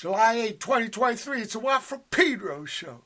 July 8, 2023. It's a Watt from Pedro show.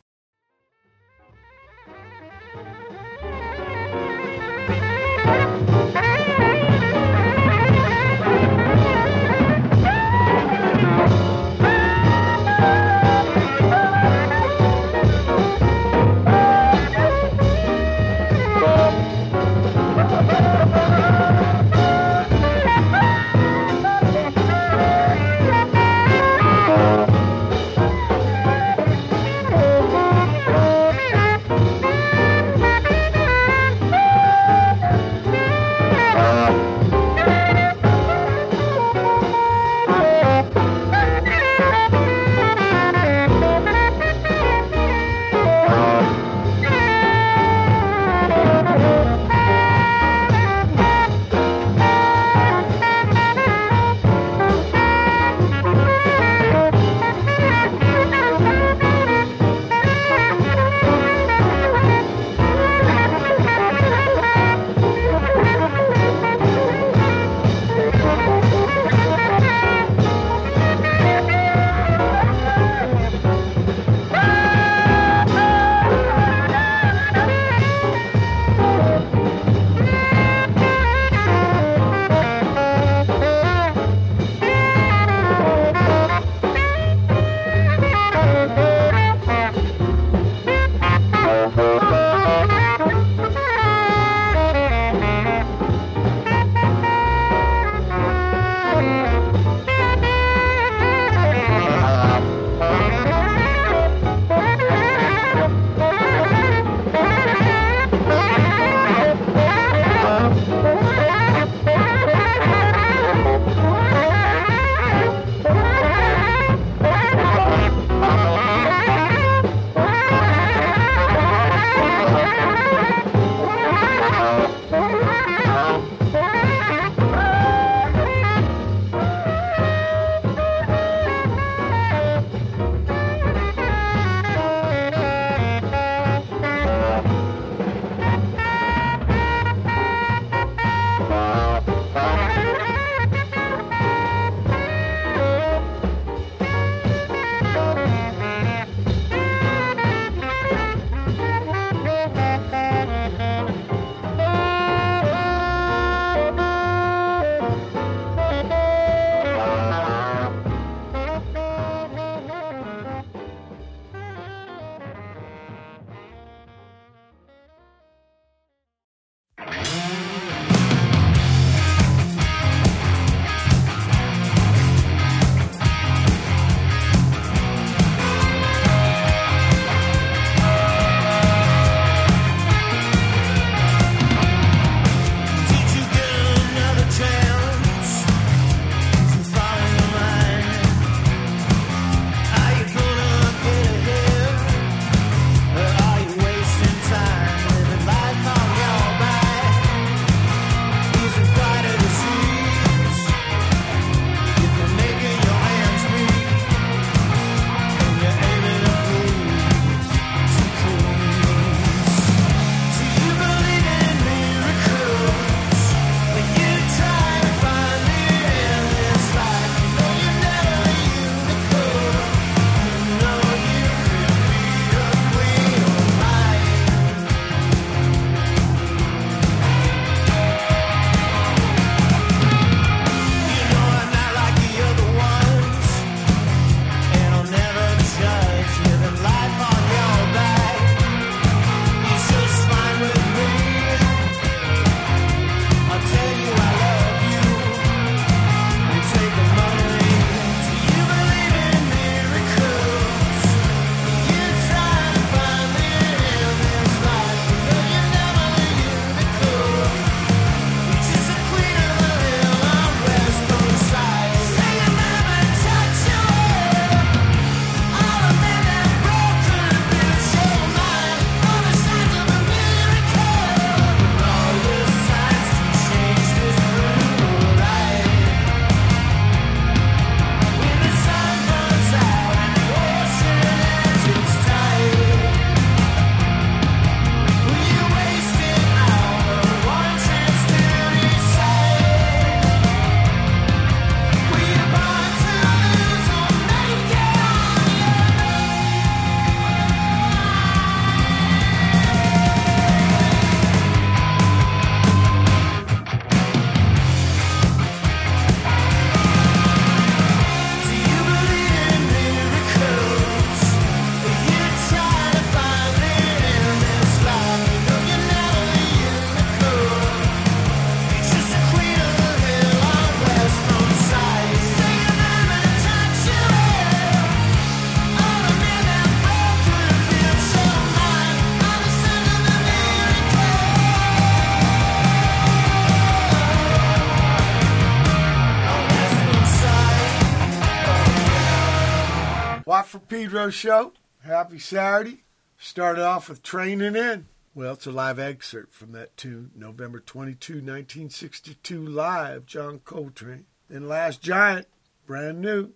Watt from Pedro show. Happy Saturday. Started off with Traneing In. Well, it's a live excerpt from that tune, November 22, 1962, live, John Coltrane. Then Last Giant, brand new,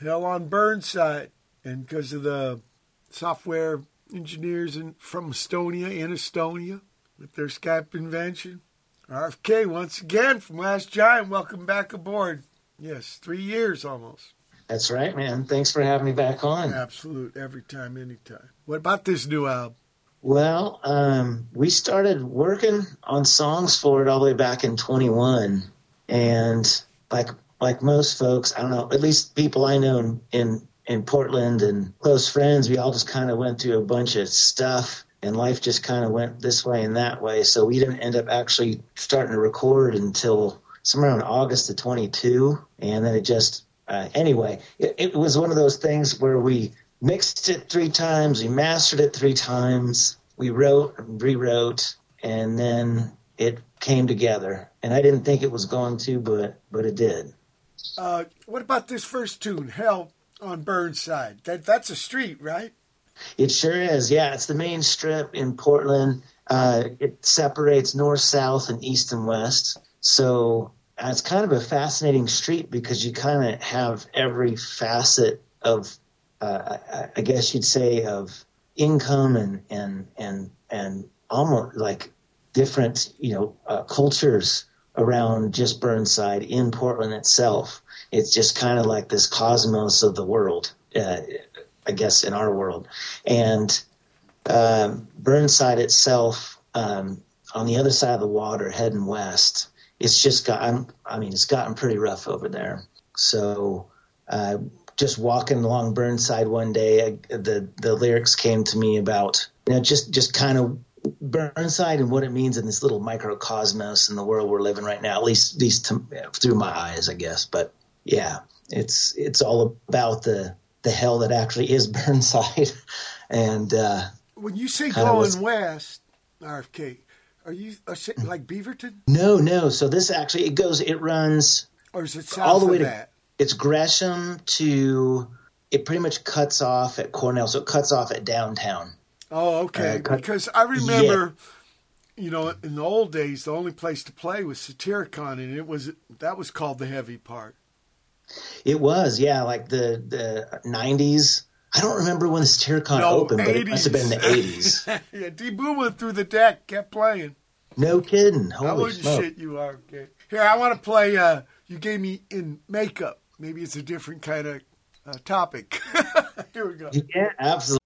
Hell on Burnside. And because of the software engineers in, from Estonia, in Estonia, with their Skype invention, RFK once again from Last Giant, welcome back aboard. Yes, three years almost. That's right, man. Thanks for having me back on. Absolute, every time, anytime. What about this new album? Well, um, we started working on songs for it all the way back in 21, and like like most folks, I don't know, at least people I know in in, in Portland and close friends, we all just kind of went through a bunch of stuff, and life just kind of went this way and that way. So we didn't end up actually starting to record until somewhere around August of 22, and then it just uh, anyway, it, it, was one of those things where we mixed it three times, we mastered it three times, we wrote and rewrote, and then it came together. And I didn't think it was going to, but but it did. Uh, what about this first tune, "Hell on Burnside"? That that's a street, right? It sure is. Yeah, it's the main strip in Portland. Uh, it separates north, south, and east and west. So it's kind of a fascinating street because you kind of have every facet of, uh, I guess you'd say, of income and and and and almost like different, you know, uh, cultures around just Burnside in Portland itself. It's just kind of like this cosmos of the world, uh, I guess, in our world. And um, Burnside itself, um, on the other side of the water, heading west, it's just gotten, I mean, it's gotten pretty rough over there. So, uh, just walking along Burnside one day, I, the the lyrics came to me about you know just just kind of Burnside and what it means in this little microcosmos in the world we're living right now. At least, at least to, through my eyes, I guess. But yeah, it's it's all about the the hell that actually is Burnside. and uh, when you say going was, west, RFK, are you like Beaverton? No, no. So this actually it goes it runs or is it south all the way to that? it's Gresham to it pretty much cuts off at Cornell, so it cuts off at downtown. Oh, okay. Uh, cut, because I remember, yeah. you know, in the old days, the only place to play was Satyricon, and it was that was called the heavy part. It was, yeah, like the the nineties. I don't remember when the Satyricon no, opened, 80s. but it must have been the eighties. yeah, D Boon went through the deck, kept playing. No kidding. Holy I wouldn't smoke. shit you are. Okay. Here, I want to play. Uh, you gave me in makeup. Maybe it's a different kind of uh, topic. Here we go. Yeah, absolutely.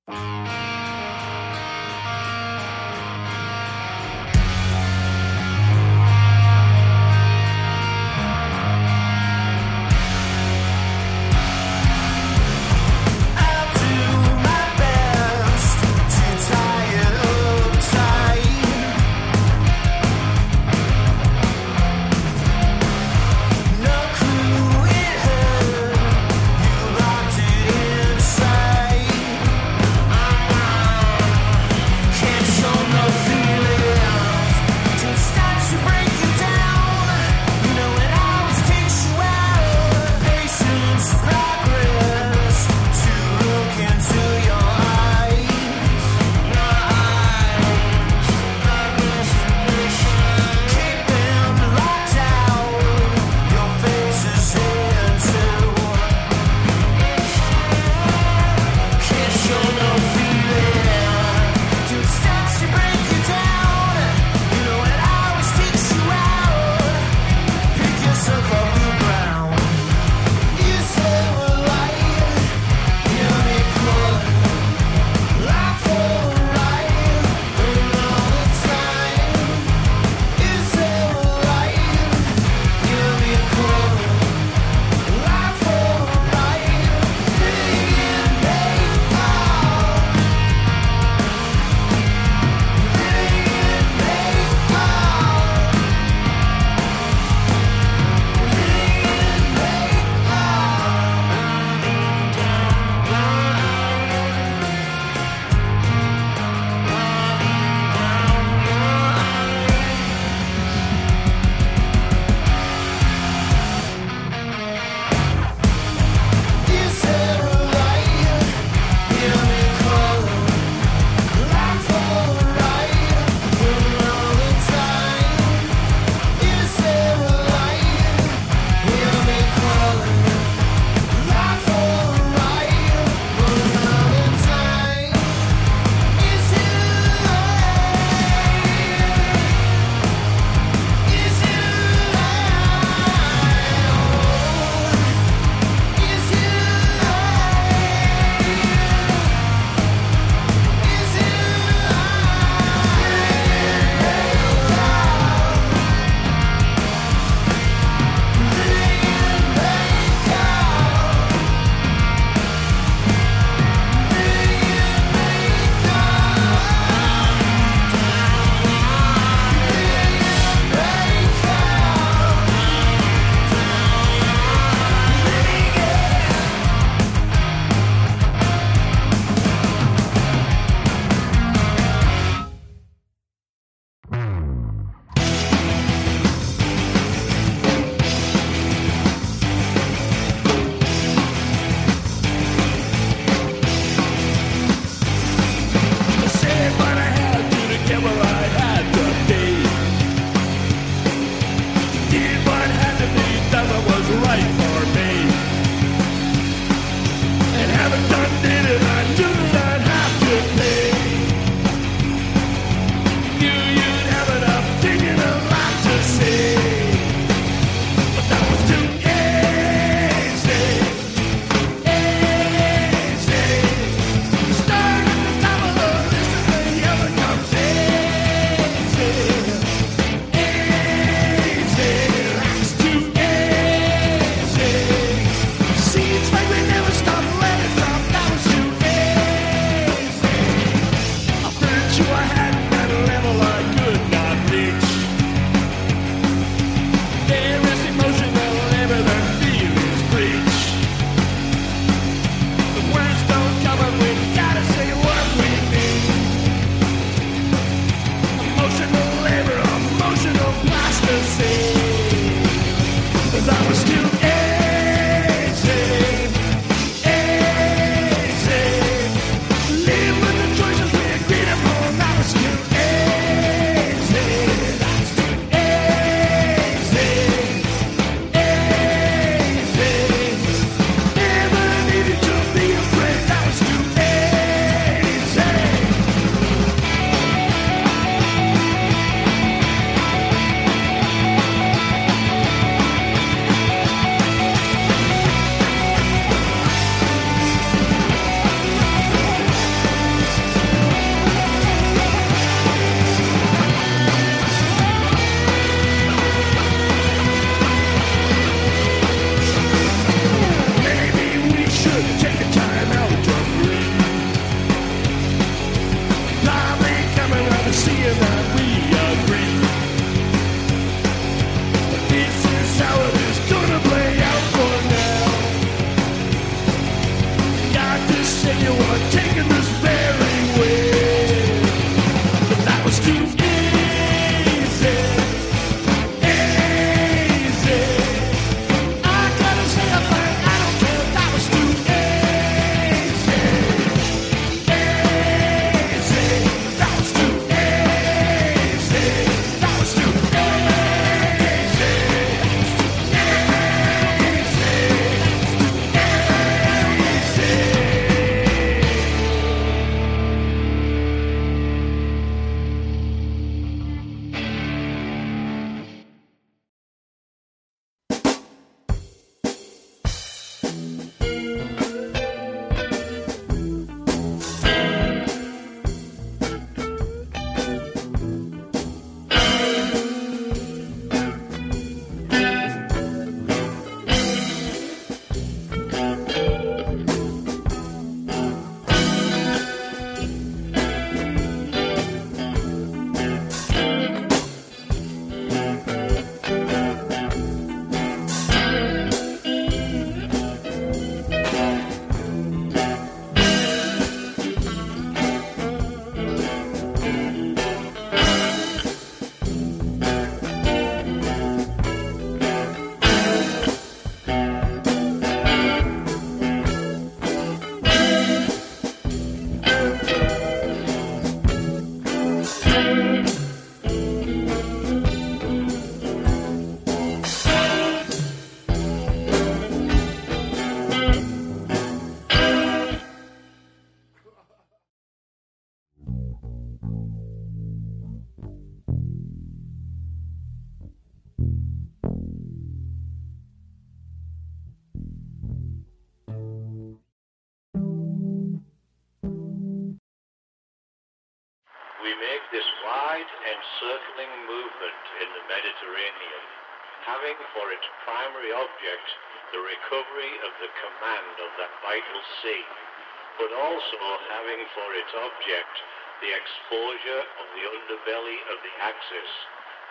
object the exposure of the underbelly of the Axis,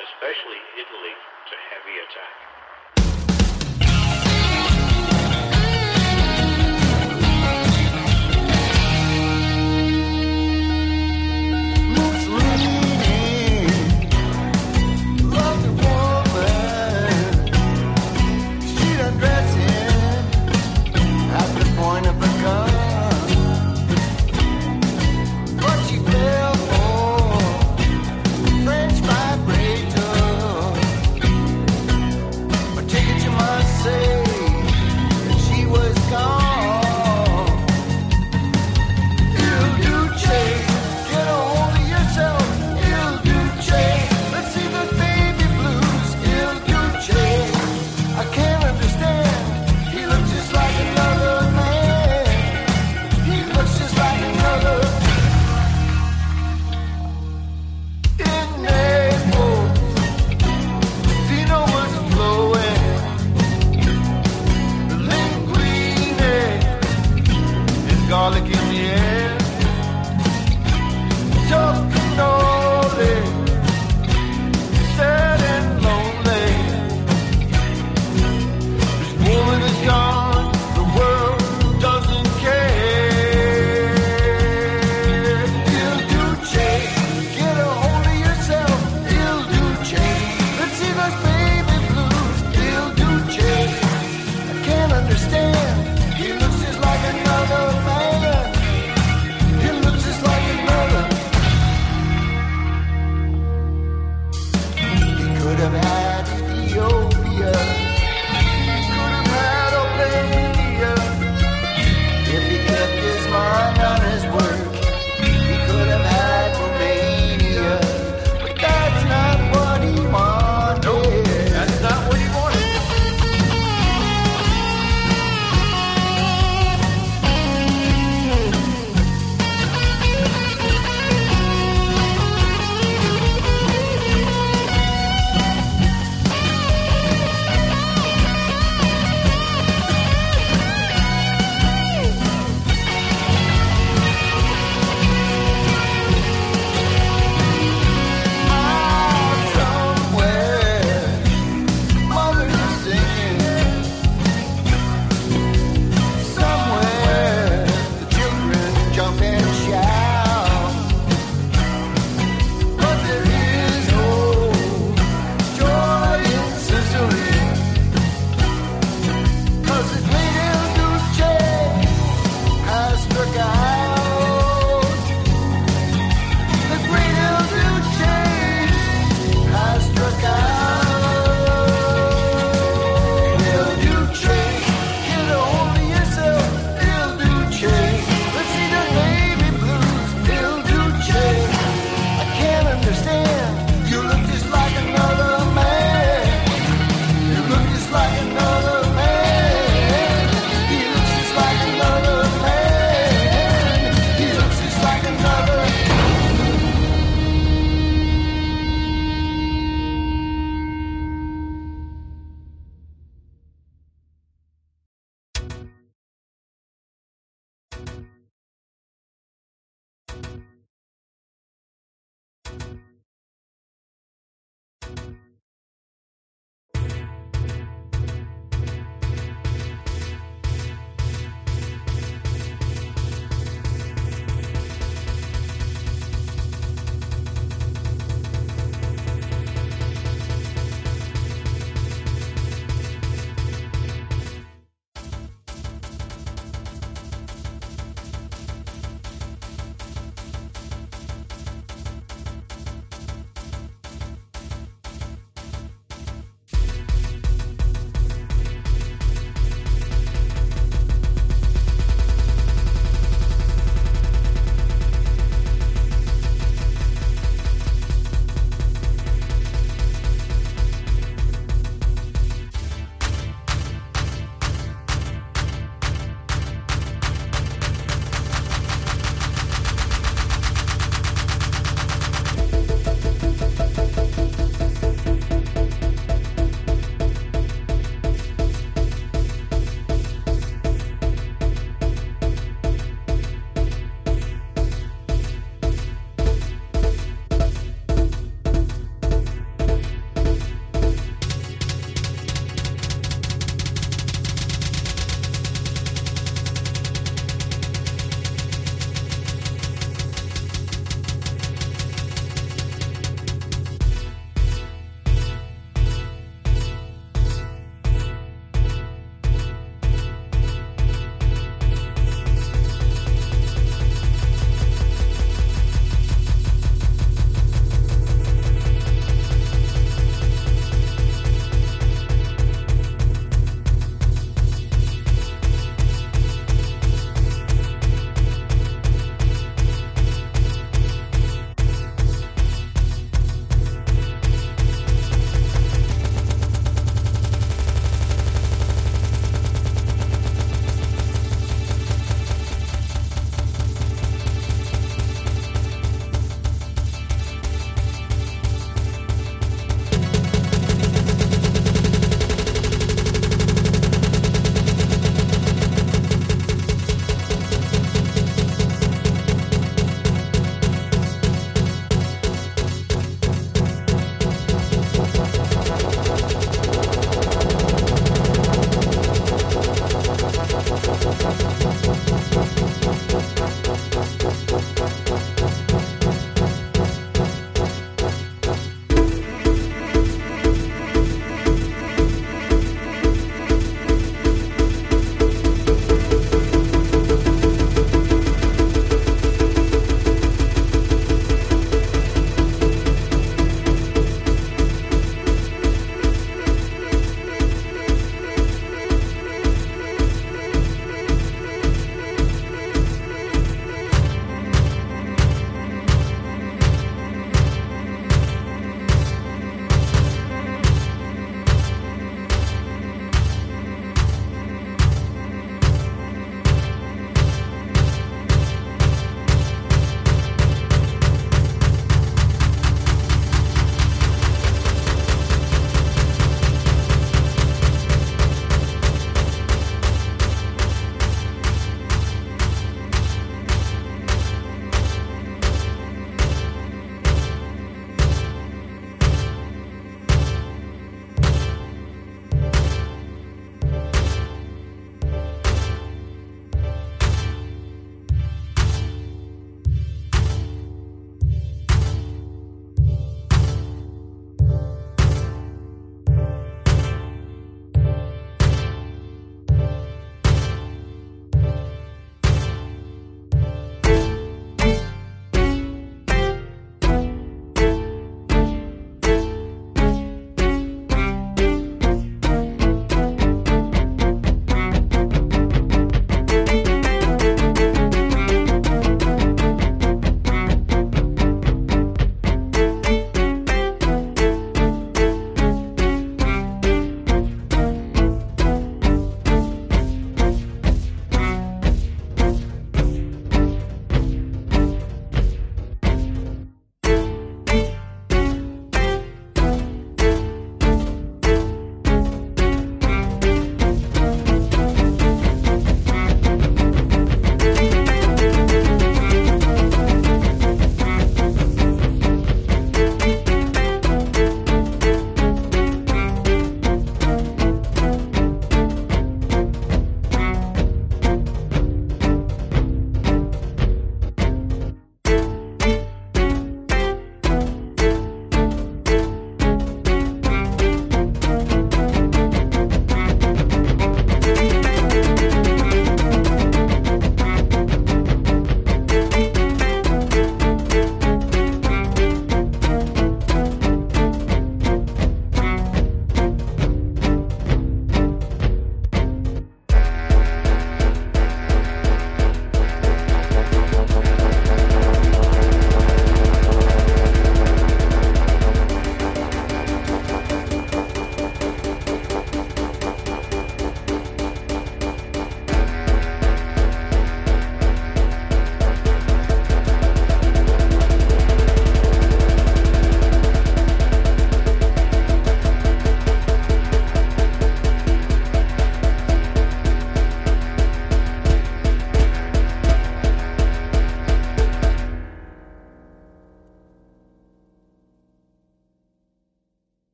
especially Italy, to heavy attack.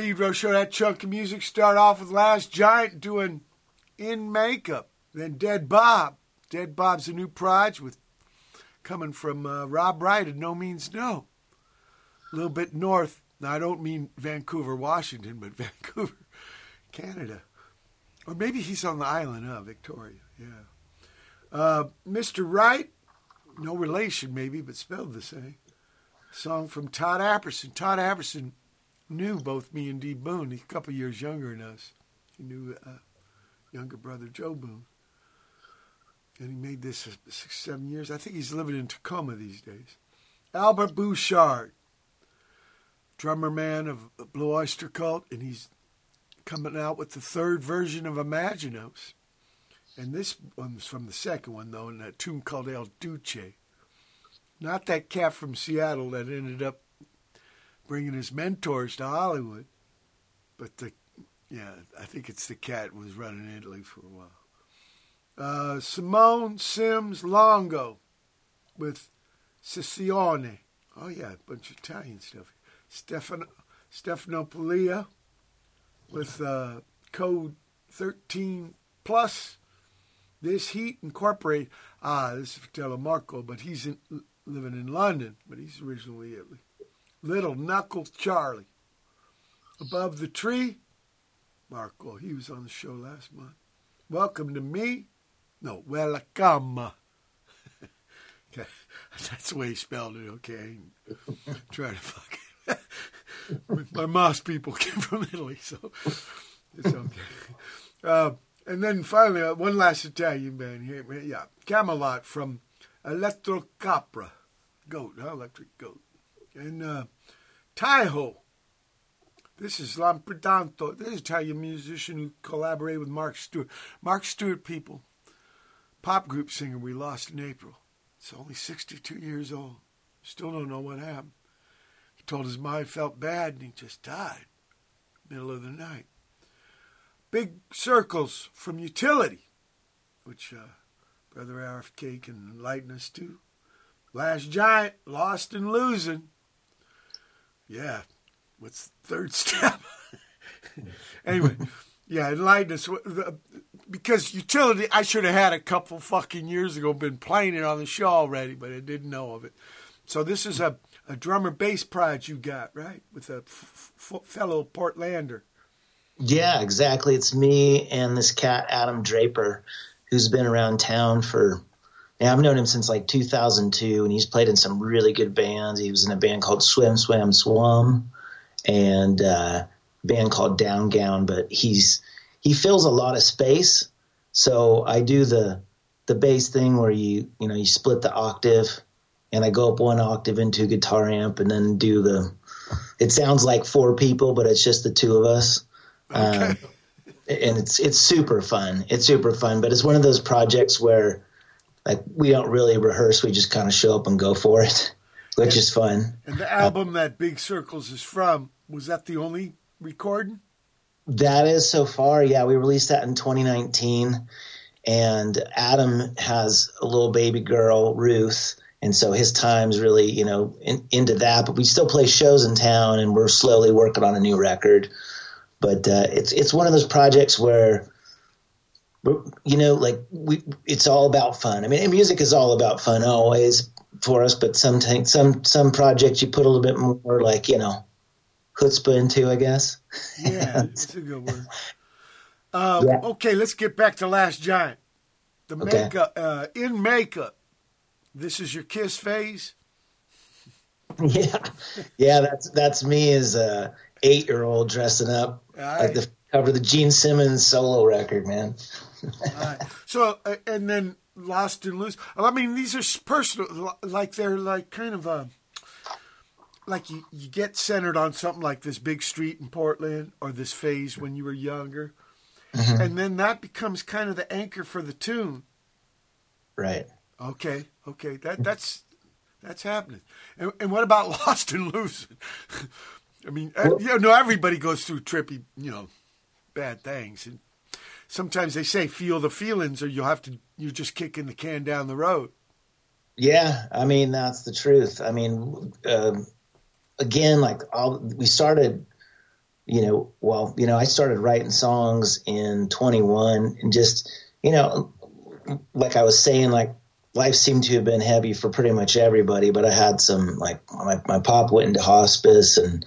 Pedro Show. That chunk of music start off with Last Giant doing In Makeup. Then Dead Bob. Dead Bob's a new project with coming from uh, Rob Wright and No Means No. A little bit north. Now, I don't mean Vancouver, Washington, but Vancouver, Canada. Or maybe he's on the island of Victoria. Yeah. Uh, Mr. Wright, no relation maybe, but spelled the same. Song from Todd Apperson. Todd Apperson knew both me and D Boon. He's a couple years younger than us. He knew uh, younger brother Joe Boon. And he made this six, seven years. I think he's living in Tacoma these days. Albert Bouchard, drummer man of Blue Oyster Cult, and he's coming out with the third version of Imaginos. And this one's from the second one, though, in a tune called Il Duce. Not that cat from Seattle that ended up bringing his mentors to Hollywood, but the, yeah, I think it's the cat was running Italy for a while. Uh, Simone Sims Longo with Scissione. Oh, yeah, a bunch of Italian stuff. Stefano, Stefano Pilia with uh, code 13 plus. This Heat Incorporated. Ah, this is for Telemarco, but he's in, living in London, but he's originally Italy. Little Knuckle Charlie. Above the Tree, Marco. He was on the show last month. Welcome to me. No, welcome. okay. That's the way he spelled it, okay? Try to fuck it. My Moss people came from Italy, so it's okay. Uh, and then finally, uh, one last Italian band here. Yeah, Camelot from Electro Capra. Goat, huh? Electric Goat. And uh, Taiho. This is Lampredonto. This is Italian musician who collaborated with Mark Stewart. Mark Stewart, people, pop group singer we lost in April. It's only 62 years old. Still don't know what happened. He told his mind felt bad and he just died middle of the night. Big Circles from Utility, which uh, Brother RFK can enlighten us to. Last Giant, Lost and Losing. Yeah, what's the third step? anyway, yeah, enlighten us. Because Utility, I should have had a couple fucking years ago, been playing it on the show already, but I didn't know of it. So this is a, a drummer bass project you got, right? With a f- f- fellow Portlander. Yeah, exactly. It's me and this cat, Adam Draper, who's been around town for. Yeah, I've known him since like 2002, and he's played in some really good bands. He was in a band called Swim Swam Swum, and uh, a band called Down Gown. But he's he fills a lot of space. So I do the the bass thing where you you know you split the octave, and I go up one octave into a guitar amp, and then do the. It sounds like four people, but it's just the two of us. Okay. Um, and it's it's super fun. It's super fun, but it's one of those projects where like we don't really rehearse. We just kind of show up and go for it, which is fun. And the album that Big Circles is from, was that the only recording? That is so far. Yeah, we released that in 2019, and Adam has a little baby girl, Ruth, and so his time's really you know in, into that. But we still play shows in town, and we're slowly working on a new record. But uh, it's it's one of those projects where you know, like we, it's all about fun. I mean, music is all about fun always for us. But sometimes, some some projects you put a little bit more, like you know, chutzpah into, I guess. Yeah, it's a good word. Uh, Yeah. Okay, let's get back to Last Giant. The Okay. makeup, uh, in makeup. This is your kiss phase. yeah, yeah. That's that's me as a eight year old dressing up Aye. like the cover the Gene Simmons solo record, man. Right. So, uh, and then Lost and Loose. I mean, these are personal, like they're like kind of a, like you, you get centered on something like this big street in Portland or this phase when you were younger. And then that becomes kind of the anchor for the tune. Right. Okay, okay, that that's that's happening. And, and what about Lost and Losing? I mean, uh, you know, everybody goes through trippy, you know, bad things, and sometimes they say feel the feelings, or you'll have to you're just kicking the can down the road. Yeah, I mean that's the truth. I mean, um, again, like all we started, you know, well, you know, I started writing songs in 21 and just, you know, like I was saying, like life seemed to have been heavy for pretty much everybody, but I had some, like my, my pop went into hospice and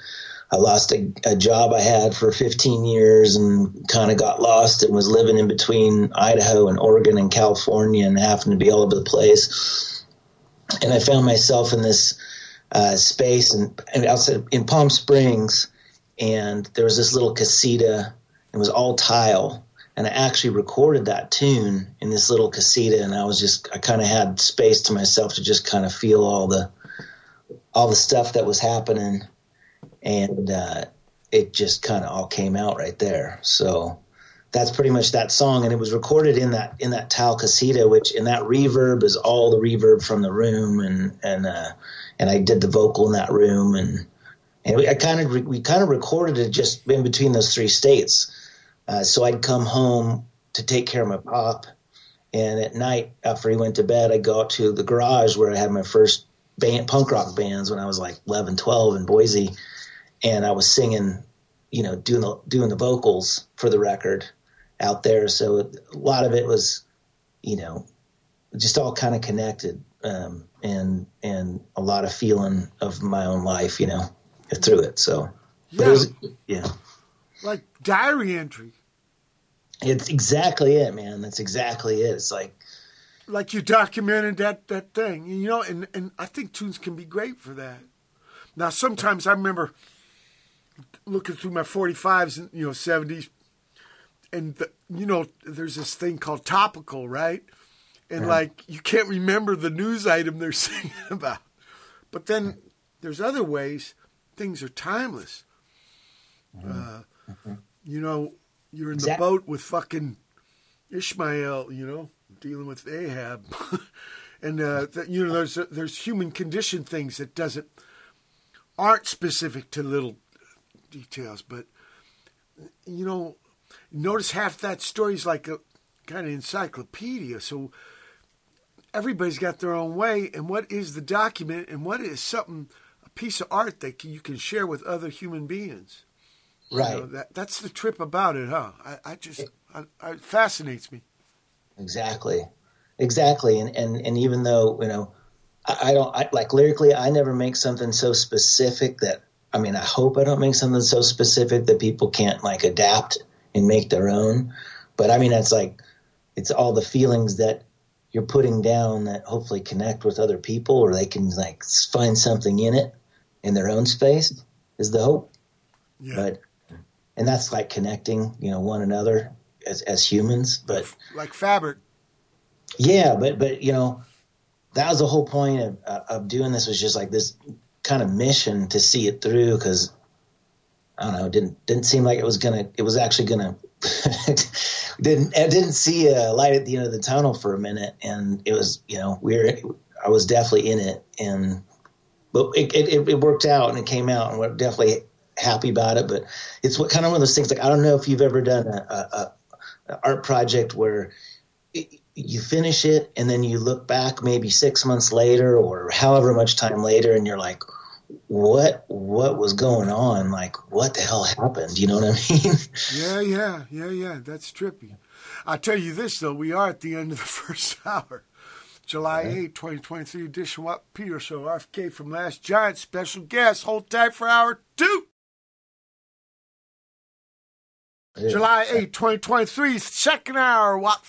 I lost a, a job I had for 15 years and kind of got lost and was living in between Idaho and Oregon and California and having to be all over the place. And I found myself in this uh, space and, and outside in Palm Springs, and there was this little casita. It was all tile, and I actually recorded that tune in this little casita. And I was just I kind of had space to myself to just kind of feel all the all the stuff that was happening, and uh, it just kind of all came out right there. So that's pretty much that song, and it was recorded in that in that tile casita, which in that reverb is all the reverb from the room, and and uh, and I did the vocal in that room, and and we, I kind of re- we kind of recorded it just in between those three states. Uh, so I'd come home to take care of my pop, and at night after he went to bed, I'd go out to the garage where I had my first band, punk rock bands when I was like 11, 12 in Boise, and I was singing, you know, doing the doing the vocals for the record out there. So a lot of it was, you know, just all kind of connected um, and and a lot of feeling of my own life, you know, through it. So, but it was, yeah, Like diary entry. it's exactly it, man. That's exactly it. It's like, like you documented that that thing, you know, and and I think tunes can be great for that. Now, sometimes I remember looking through my 45s and you know 70s, and the, you know, there's this thing called topical, right? And like you can't remember the news item they're singing about, but then there's other ways things are timeless. Uh, you know, you're in the Exact- boat with fucking Ishmael, you know, dealing with Ahab, and uh, th- you know, there's there's human condition things that doesn't aren't specific to little details, but you know, notice half that story is like a kind of encyclopedia. So everybody's got their own way, and what is the document, and what is something a piece of art that you can share with other human beings. You right. know, that that's the trip about it, huh? I, I just I, I, it fascinates me. Exactly, exactly. And and and even though you know, I, I don't I, like lyrically, I never make something so specific that I mean, I hope I don't make something so specific that people can't like adapt and make their own. But I mean, it's like it's all the feelings that you're putting down that hopefully connect with other people, or they can like find something in it in their own space. Is the hope Yeah, but and that's like connecting you know one another as as humans but like fabric. yeah but but you know that was the whole point of of doing this was just like this kind of mission to see it through because I don't know it didn't didn't seem like it was gonna it was actually gonna didn't I didn't see a light at the end of the tunnel for a minute and it was you know we were I was definitely in it and but it, it, it worked out and it came out and we're definitely happy about it but it's what kind of one of those things like I don't know if you've ever done a, a, a art project where it, you finish it and then you look back maybe six months later or however much time later and you're like what what was going on like what the hell happened you know what i mean Yeah, yeah, yeah, yeah. That's trippy. I tell you this though, we are at the end of the first hour. July 8, 2023 edition What Peter So RFK from Last Giant, special guest. Hold tight for hour two. July 8, 2023, second hour What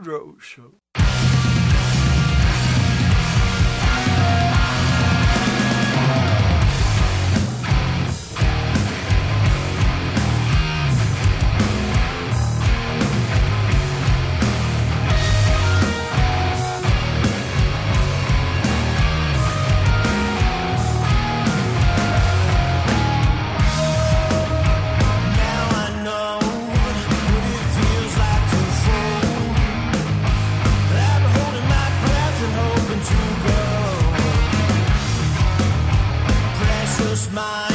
Pedro my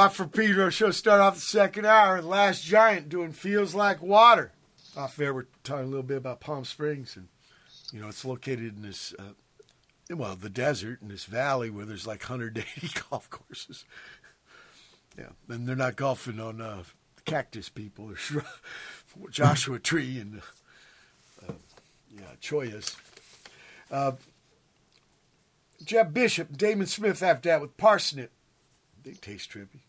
Watt for Pedro show start off the second hour. Last Giant doing Feels Like Water. Off there, we're talking a little bit about Palm Springs. And, you know, it's located in this, uh, well, the desert in this valley where there's like 180 golf courses. Yeah. And they're not golfing on uh, cactus people or Joshua Tree and, uh, yeah, Chollas. Uh, Jeb Bishop, Damon Smith after that with Parsnip. They taste trippy.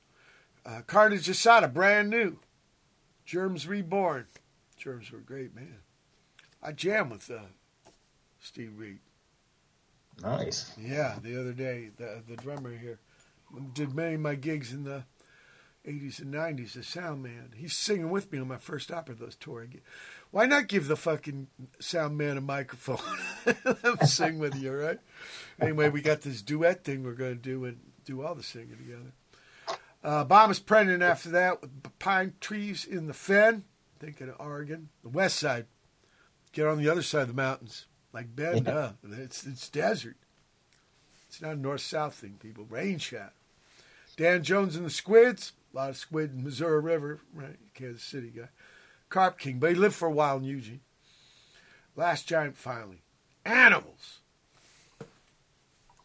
Uh, Carnage Asada, brand new. Germs Reborn. Germs were great, man. I jammed with uh, Steve Reed. Nice. Yeah, the other day, the the drummer here did many of my gigs in the 80s and 90s. The sound man, he's singing with me on my first opera those tour. Why not give the fucking sound man a microphone? Let him sing with you, right? Anyway, we got this duet thing we're going to do and do all the singing together. Uh, Bomis Prendin after that with Pine Trees in the Fen, thinking of Oregon. The west side, get on the other side of the mountains, like Bend, Yeah. huh? It's, it's desert. It's not a north south thing, people. Rain shot. Dan Jones and the Squids. A lot of squid in Missouri River, right? Kansas City guy. Carp King, but he lived for a while in Eugene. Last Giant finally. Animals.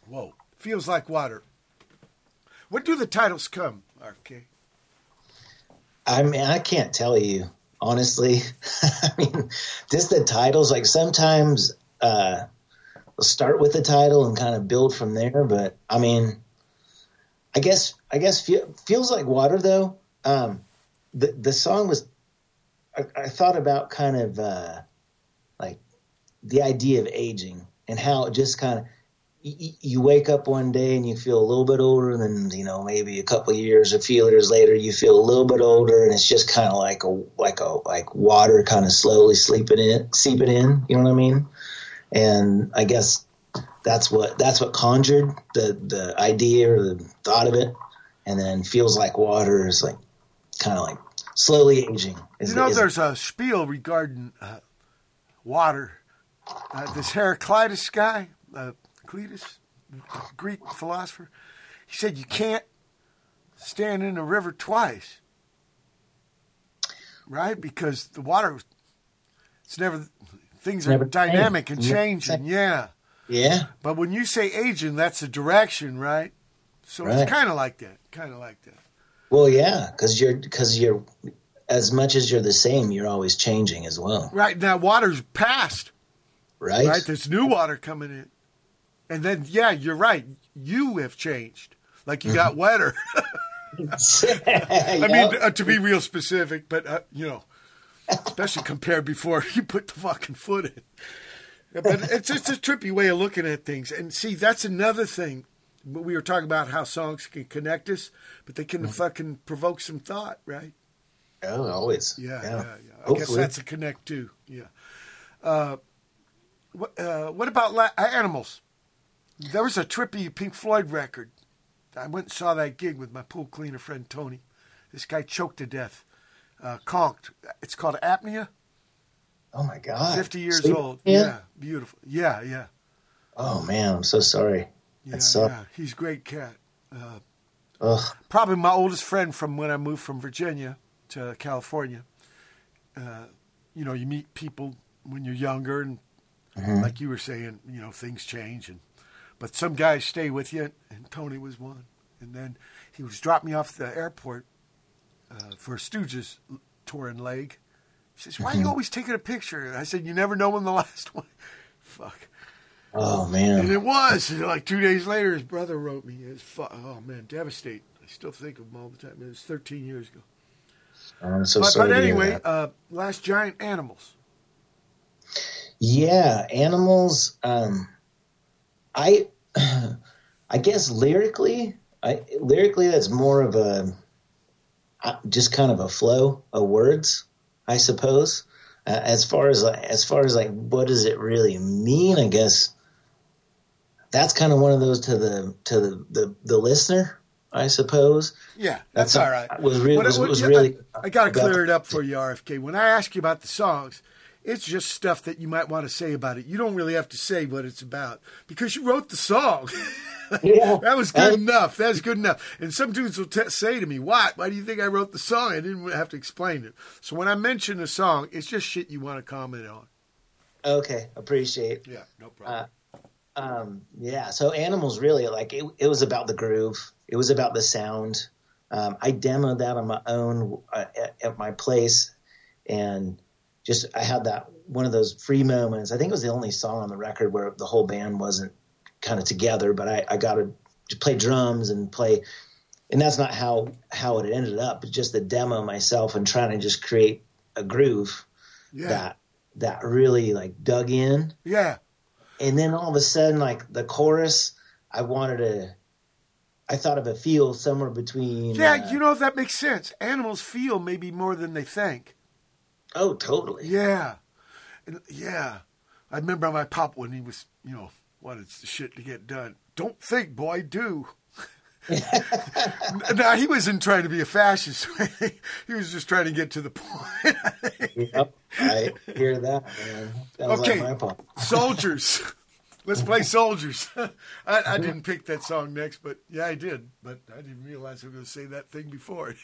Whoa. Feels like water. When do the titles come, RK? I mean, I can't tell you honestly. I mean, just the titles. Like sometimes uh, start with the title and kind of build from there. But I mean, I guess I guess feel, feels like water though. Um, the the song was. I, I thought about kind of uh, like the idea of aging and how it just kind of you, wake up one day and you feel a little bit older, and then you know maybe a couple of years, a few years later, you feel a little bit older, and it's just kind of like a like a like water kind of slowly sleeping in, seeping in. You know what I mean? And I guess that's what that's what conjured the the idea or the thought of it, and then feels like water is like kind of like slowly aging. Is, You know, is- there's a spiel regarding uh, water. Uh, this Heraclitus guy, uh, Cletus, Greek philosopher, he said you can't stand in a river twice, right? Because the water, it's never, things are Never the same. dynamic and changing. Yeah. yeah. But when you say aging, that's a direction, right? So Right. it's kind of like that. Kind of like that. Well, yeah, because you're because you're as much as you're the same, you're always changing as well, Right now, water's past. right? right? There's new water coming in. And then, yeah, you're right. You have changed. Like you got wetter. I mean, uh, to be real specific, but, uh, you know, especially compared before you put the fucking foot in. But it's just a trippy way of looking at things. And see, that's another thing. We were talking about how songs can connect us, but they can fucking provoke some thought, right? oh, always, Yeah, yeah, yeah. I guess that's a connect too. Yeah. Uh, what, uh, what about la- uh, animals? There was a trippy Pink Floyd record. I went and saw that gig with my pool cleaner friend Tony. This guy choked to death, uh, conked. It's called apnea. Oh my god, Fifty years Sleep old. Yeah, beautiful. Yeah, yeah, Oh man, I'm so sorry. yeah. Yeah. He's a great cat. Ugh. probably my oldest friend from when I moved from Virginia to California. Uh, you know, you meet people when you're younger, and like you were saying, you know, things change, and but some guys stay with you, and Tony was one. And then he was drop me off the airport uh, for a Stooges touring leg. He says, "Why are you always taking a picture?" And I said, "You never know when the last one." Fuck. Oh man. And it was And like two days later. His brother wrote me. It was fu- oh man, devastating. I still think of him all the time. It was 13 years ago. I'm so but sorry. but anyway, uh, last giant animals. yeah, animals. Um, I, I guess lyrically, I lyrically that's more of a, uh, just kind of a flow of words, I suppose. Uh, as far as as far as like, what does it really mean? I guess that's kind of one of those to the to the the, the listener, I suppose. Yeah, that's, That's all right. was re- What- was- what- was yeah, really I, I got to clear it up for you, RFK. When I ask you about the songs, it's just stuff that you might want to say about it. You don't really have to say what it's about because you wrote the song. Yeah. that was good And- enough. That's good enough. And some dudes will t- say to me, "What? Why do you think I wrote the song? I didn't have to explain it." So when I mention a song, it's just shit you want to comment on. Okay, appreciate. Yeah, no problem. Um, yeah, so animals really like it. It was about the groove. It was about the sound. Um, I demoed that on my own uh, at, at my place, and just I had that one of those free moments. I think it was the only song on the record where the whole band wasn't kind of together, but I, I got to play drums and play. And that's not how how it ended up. But just the demo myself and trying to just create a groove yeah, that that really like dug in yeah, and then all of a sudden like the chorus i wanted to i thought of a feel somewhere between yeah. uh, You know if that makes sense. Animals feel maybe more than they think. Oh totally Yeah, and, yeah. I remember my pop when he was, you know, wanted the shit to get done. Don't think, boy, do. now he wasn't trying to be a fascist. he was just trying to get to the point. yep i hear that that Okay. like my soldiers. Let's play soldiers. I, I didn't pick that song next, but yeah, I did. But I didn't realize I was going to say that thing before.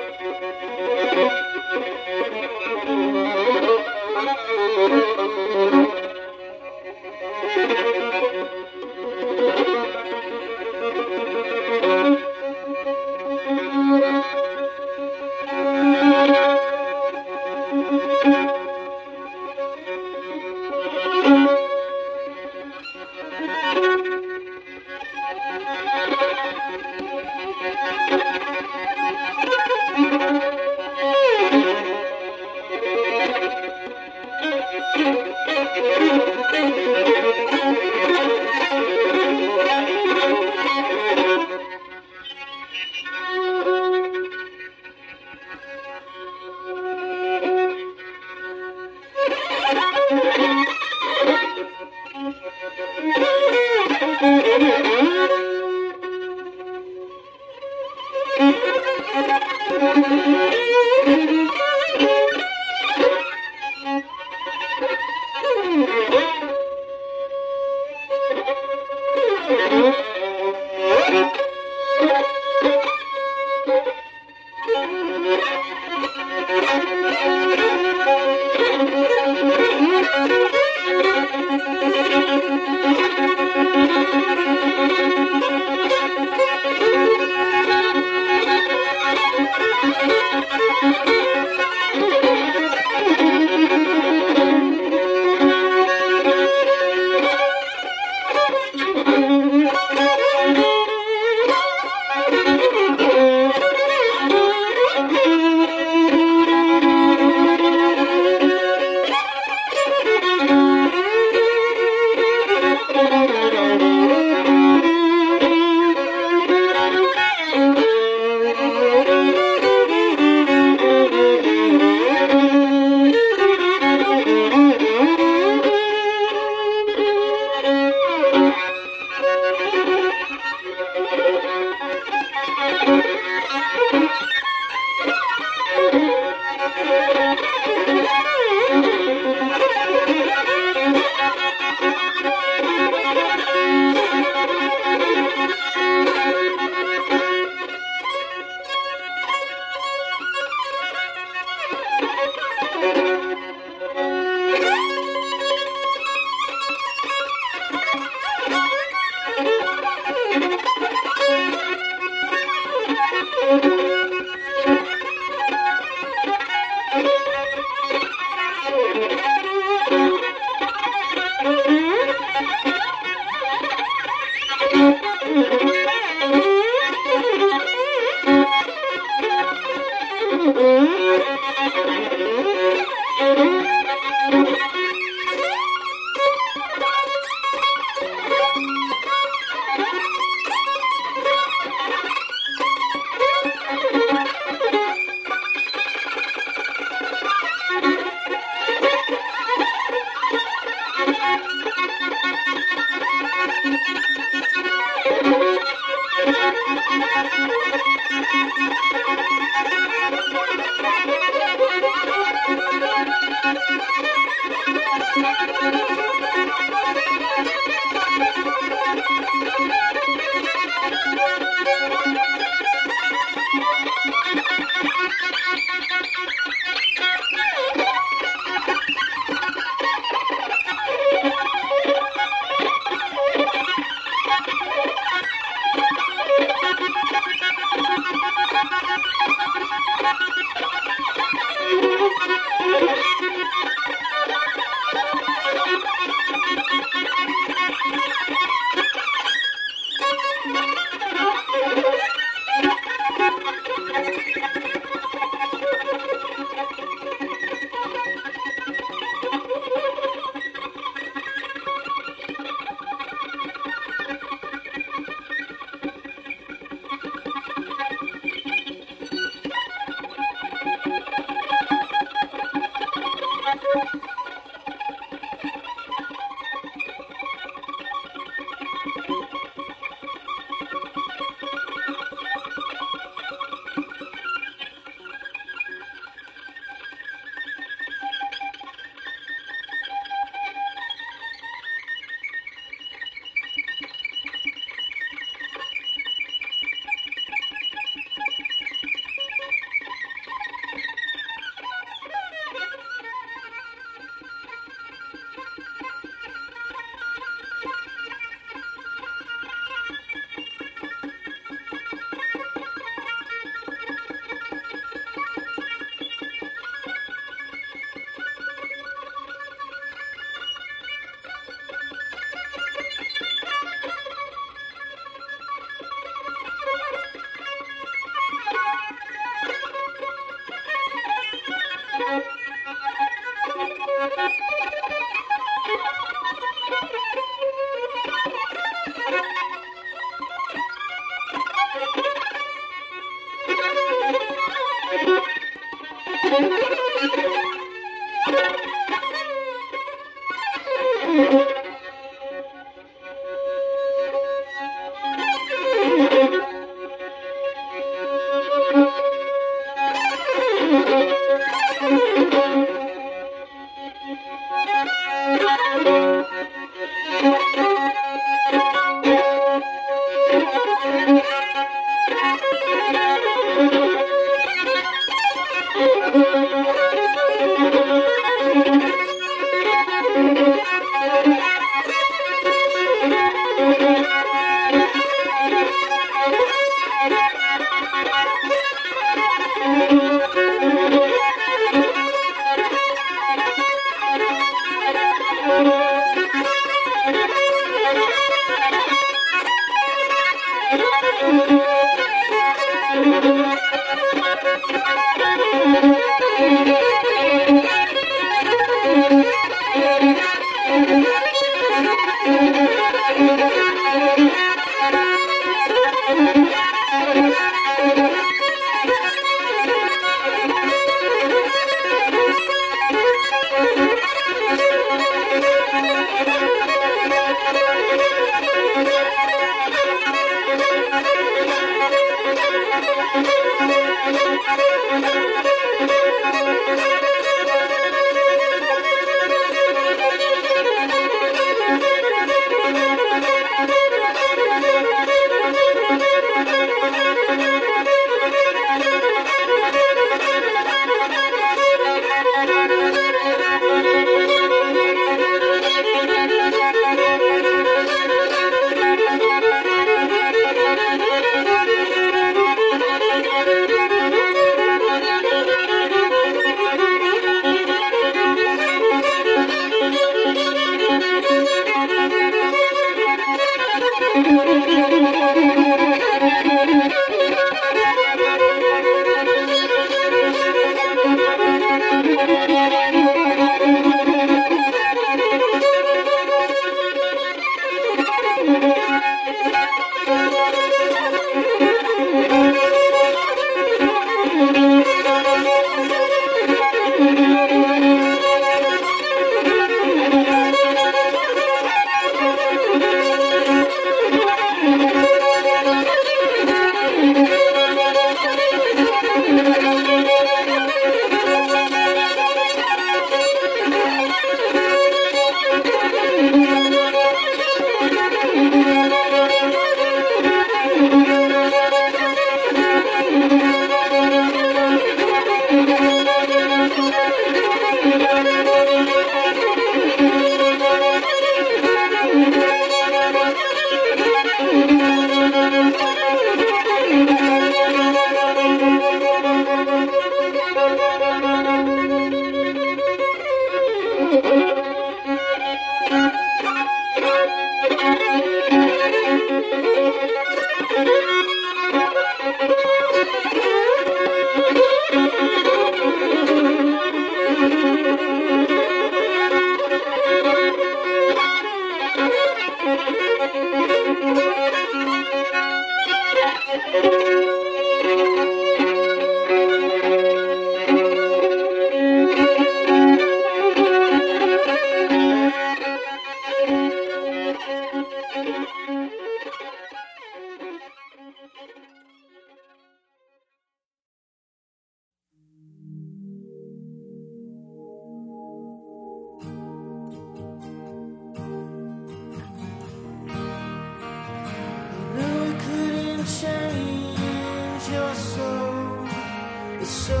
So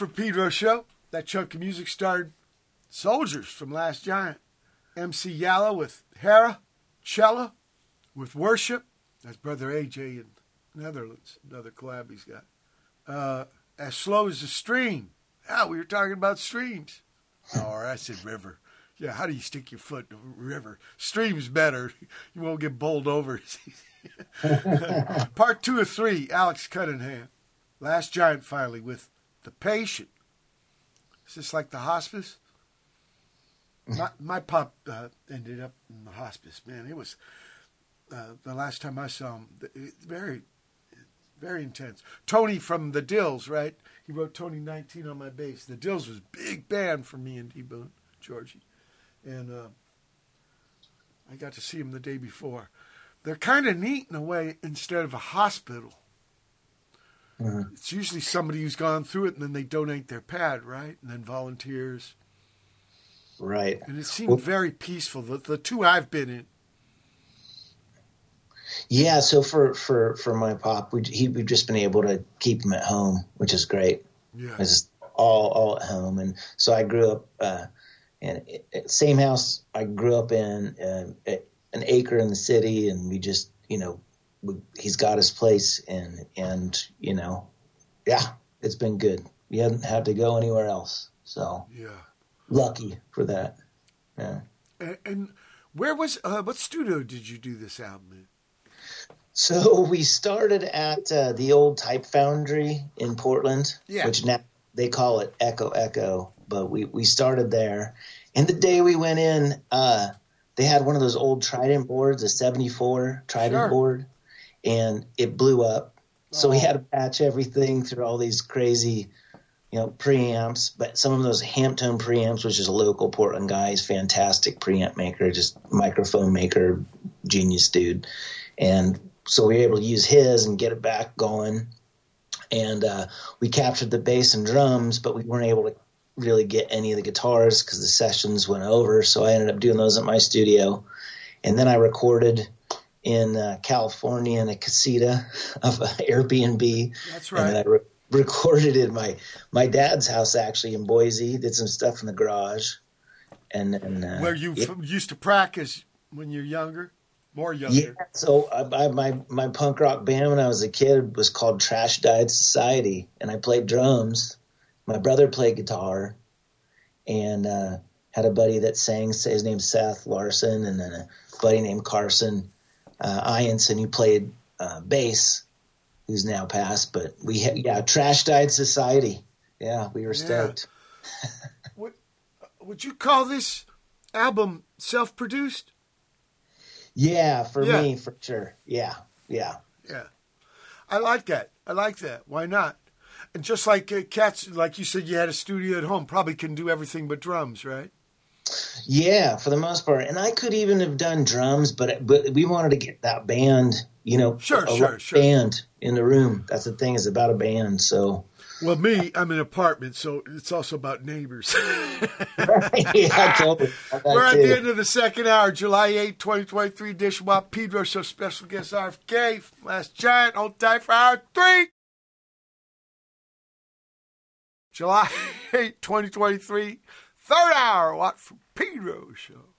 Watt from Pedro show. That chunk of music started Soldiers from Last Giant. MC Yallah with Hera, Chela with Worship. That's Brother AJ in Netherlands, another collab he's got. Uh, as slow as a stream. Yeah, we were talking about streams. Oh, I said river. Yeah, how do you stick your foot in a river? Stream's better. You won't get bowled over. Part two of three, Alex Cunningham. Last Giant finally with The Patient. Is this like the hospice? My, my pop uh, ended up in the hospice, man. It was uh, the last time I saw him, very, very intense. Tony from the Dils, right? He wrote Tony 19 on my bass. The Dils was big band for me and D Boon, Georgie. And uh, I got to see him the day before. They're kind of neat in a way instead of a hospital. Mhm. It's usually somebody who's gone through it and then they donate their pad, right? And then volunteers. Right. And it seemed Well- very peaceful. The, the two I've been in. Yeah. So for for for my pop, we he we've just been able to keep him at home, which is great. Yeah. It's all all at home, and so I grew up uh, in in- same house I grew up in, uh, an acre in the city, and we just you know he's got his place, and and you know, yeah, it's been good. We haven't had to go anywhere else, so Yeah. lucky for that. Yeah. And, and where was uh, what studio did you do this album in? So we started at uh, the old Type Foundry in Portland, Yeah. which now they call it Echo Echo, but we, we started there. And the day we went in, uh, they had one of those old Trident boards, a 74 Trident Sure. board, and it blew up. So we Oh. had to patch everything through all these crazy, you know, preamps. But some of those Hamptone preamps, which is a local Portland guy, he's fantastic preamp maker, just microphone maker, genius dude. And so we were able to use his and get it back going. And uh, we captured the bass and drums, but we weren't able to really get any of the guitars because the sessions went over. So I ended up doing those at my studio. And then I recorded in uh, California in a casita of an Airbnb. That's right. And then. I re- recorded in my, my dad's house actually in Boise, did some stuff in the garage. And then, uh, Where you f- used to practice when you're younger, more younger. yeah. So I, I, my my punk rock band when I was a kid was called Trash Died Society, and I played drums. My brother played guitar, and uh, had a buddy that sang. His name's Seth Larson, and then a buddy named Carson uh, Ianson who played uh, bass, who's now passed. But we had yeah, Trash Died Society. Yeah, we were Yeah. stoked. Would you call this album self-produced? Yeah, for Yeah. me for sure. Yeah, yeah. Yeah, I like that. I like that. Why not? And just like uh, Cats, like you said, you had a studio at home. Probably can do everything but drums, right? Yeah, for the most part, and I could even have done drums, but but we wanted to get that band, you know, Sure, a sure, sure. band in the room. That's the thing is about a band. So Well, me, I'm in an apartment, so it's also about neighbors. yeah, totally. We're at too. the end of the second hour, July 8, 2023 edition. Wap Pedro Show special guest RFK, Last Giant, hold tight for hour three. July 8, 2023, third hour, Watt Pedro Show.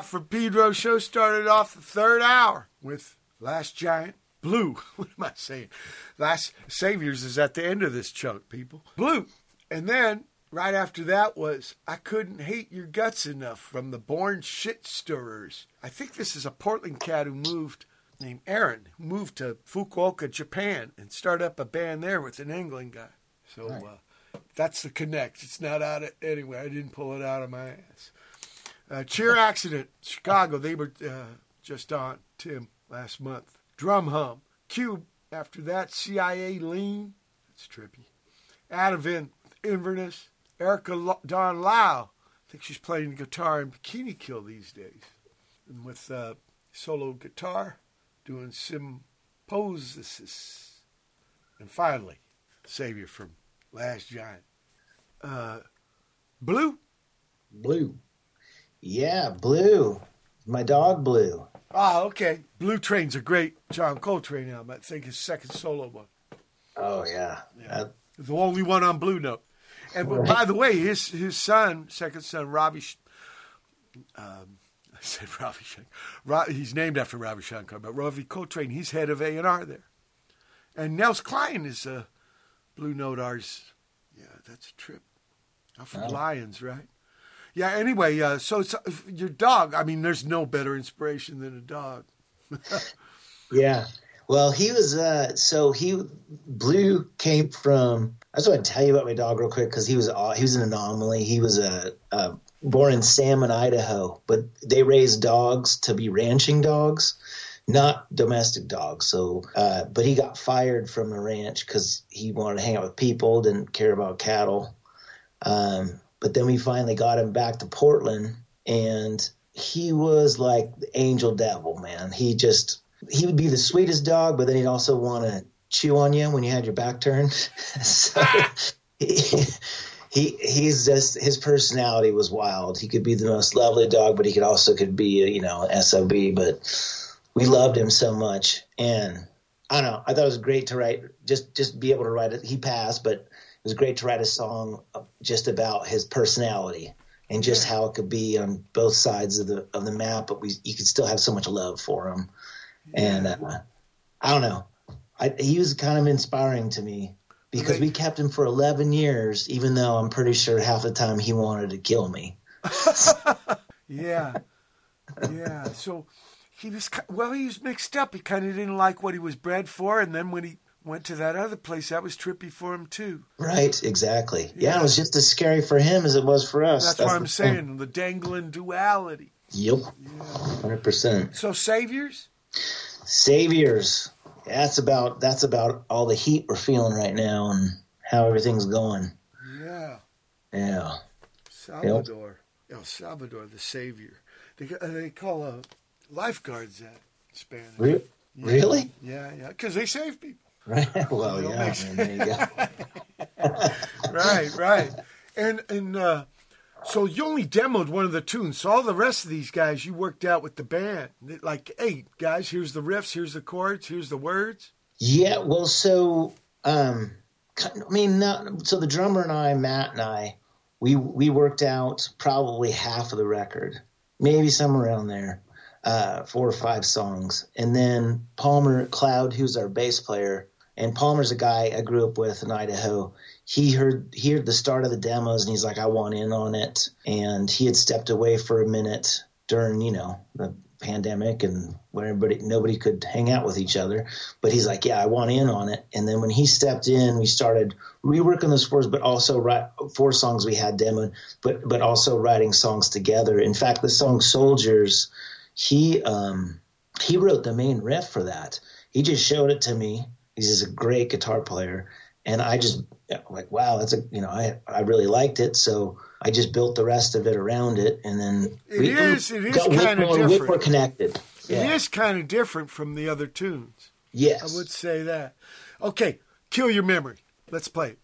Watt from Pedro show started off the third hour with Last Giant Blue. What am I saying? Last Saviors is at the end of this chunk, people. Blue. And then right after that was I Couldn't Hate Your Guts Enough from the Born Shit Stirrers. I think this is a Portland cat who moved named Aaron, who moved to Fukuoka, Japan, and started up a band there with an England guy. So uh, that's the connect. It's not out of, anyway. I didn't pull it out of my ass. Uh, Cheer Accident, Chicago. They were uh, just on Tim last month. Drum Hum, Cube. After that, CIA Lean. That's trippy. Ativin, Inverness. Erica Lo- Dawn Lyle. I think she's playing guitar in Bikini Kill these days. And with uh, solo guitar, doing Sympoiesis. And finally, Savior from Last Giant. Uh, Blue. Blue. Yeah, Blue. My dog Blue. Ah, okay. Blue Train's a great John Coltrane album. I think his second solo one. Oh yeah. Yeah. The only one on Blue Note. And but by the way, his his son, second son, Ravi, Sh- um, I said Ravi Shankar. Ra- he's named after Ravi Shankar, but Ravi Coltrane, he's head of A and R there. And Nels Cline is a Blue Note artist. Yeah, that's a trip. I'm from Oh. Lions, right? Yeah. Anyway, uh, so it's, your dog. I mean, there's no better inspiration than a dog. Yeah. Well, he was uh so he Blue came from I just want to tell you about my dog real quick because he was he was an anomaly. He was a, uh born in Salmon, Idaho, but they raised dogs to be ranching dogs, not domestic dogs. So, uh, but he got fired from the ranch because he wanted to hang out with people, didn't care about cattle. Um, but then we finally got him back to Portland, and he was like the angel devil, man. He just he would be the sweetest dog, but then he'd also want to chew on you when you had your back turned. so he, he he's just his personality was wild. He could be the most lovely dog, but he could also could be a, you know an sob. But we loved him so much, and I don't know. I thought it was great to write just just be able to write it. He passed, but was great to write a song just about his personality and just how it could be on both sides of the of the map. But we you could still have so much love for him, and uh, I don't know. I, he was kind of inspiring to me because we kept him for 11 years, even though I'm pretty sure half the time he wanted to kill me. Yeah, yeah. So he was well. He was mixed up. He kind of didn't like what he was bred for, and then when he went to that other place, that was trippy for him too. Right, exactly. Yeah, Yeah. it was just as scary for him as it was for us. That's, what I'm the thing. saying. The dangling duality. Yep, 100%. So saviors. Saviors. That's about that's about all the heat we're feeling right now and how everything's going. Yeah, Yeah. Salvador. El Salvador, the savior. They they call uh, lifeguards that Spanish. Re- Yeah. Really? Yeah, yeah. Because they save people. Right. well, yeah. makes- man, there you go. right, right. And and uh, so you only demoed one of the tunes. So all the rest of these guys you worked out with the band. Like, hey guys, here's the riffs, here's the chords, here's the words. Yeah, well, so um, I mean, not, so the drummer and I, Matt and I, we we worked out probably half of the record, maybe somewhere around there, uh, four or five songs, and then Palmer Cloud, who's our bass player, and Palmer's a guy I grew up with in Idaho. He heard he heard the start of the demos, and he's like, "I want in on it," and he had stepped away for a minute during, you know, the pandemic and when everybody nobody could hang out with each other. But he's like yeah i want in on it. And then when he stepped in we started reworking those fours but also write four songs we had demoed but but also writing songs together. In fact the song soldiers he um he wrote the main riff for that he just showed it to me he's just a great guitar player and i just like wow that's a you know i i really liked it so I just built the rest of it around it, and then It is- it is got way kinda more- way different. more connected. It Yeah. is kind of different from the other tunes. Yes. I would say that. Okay, kill your memory. Let's play it.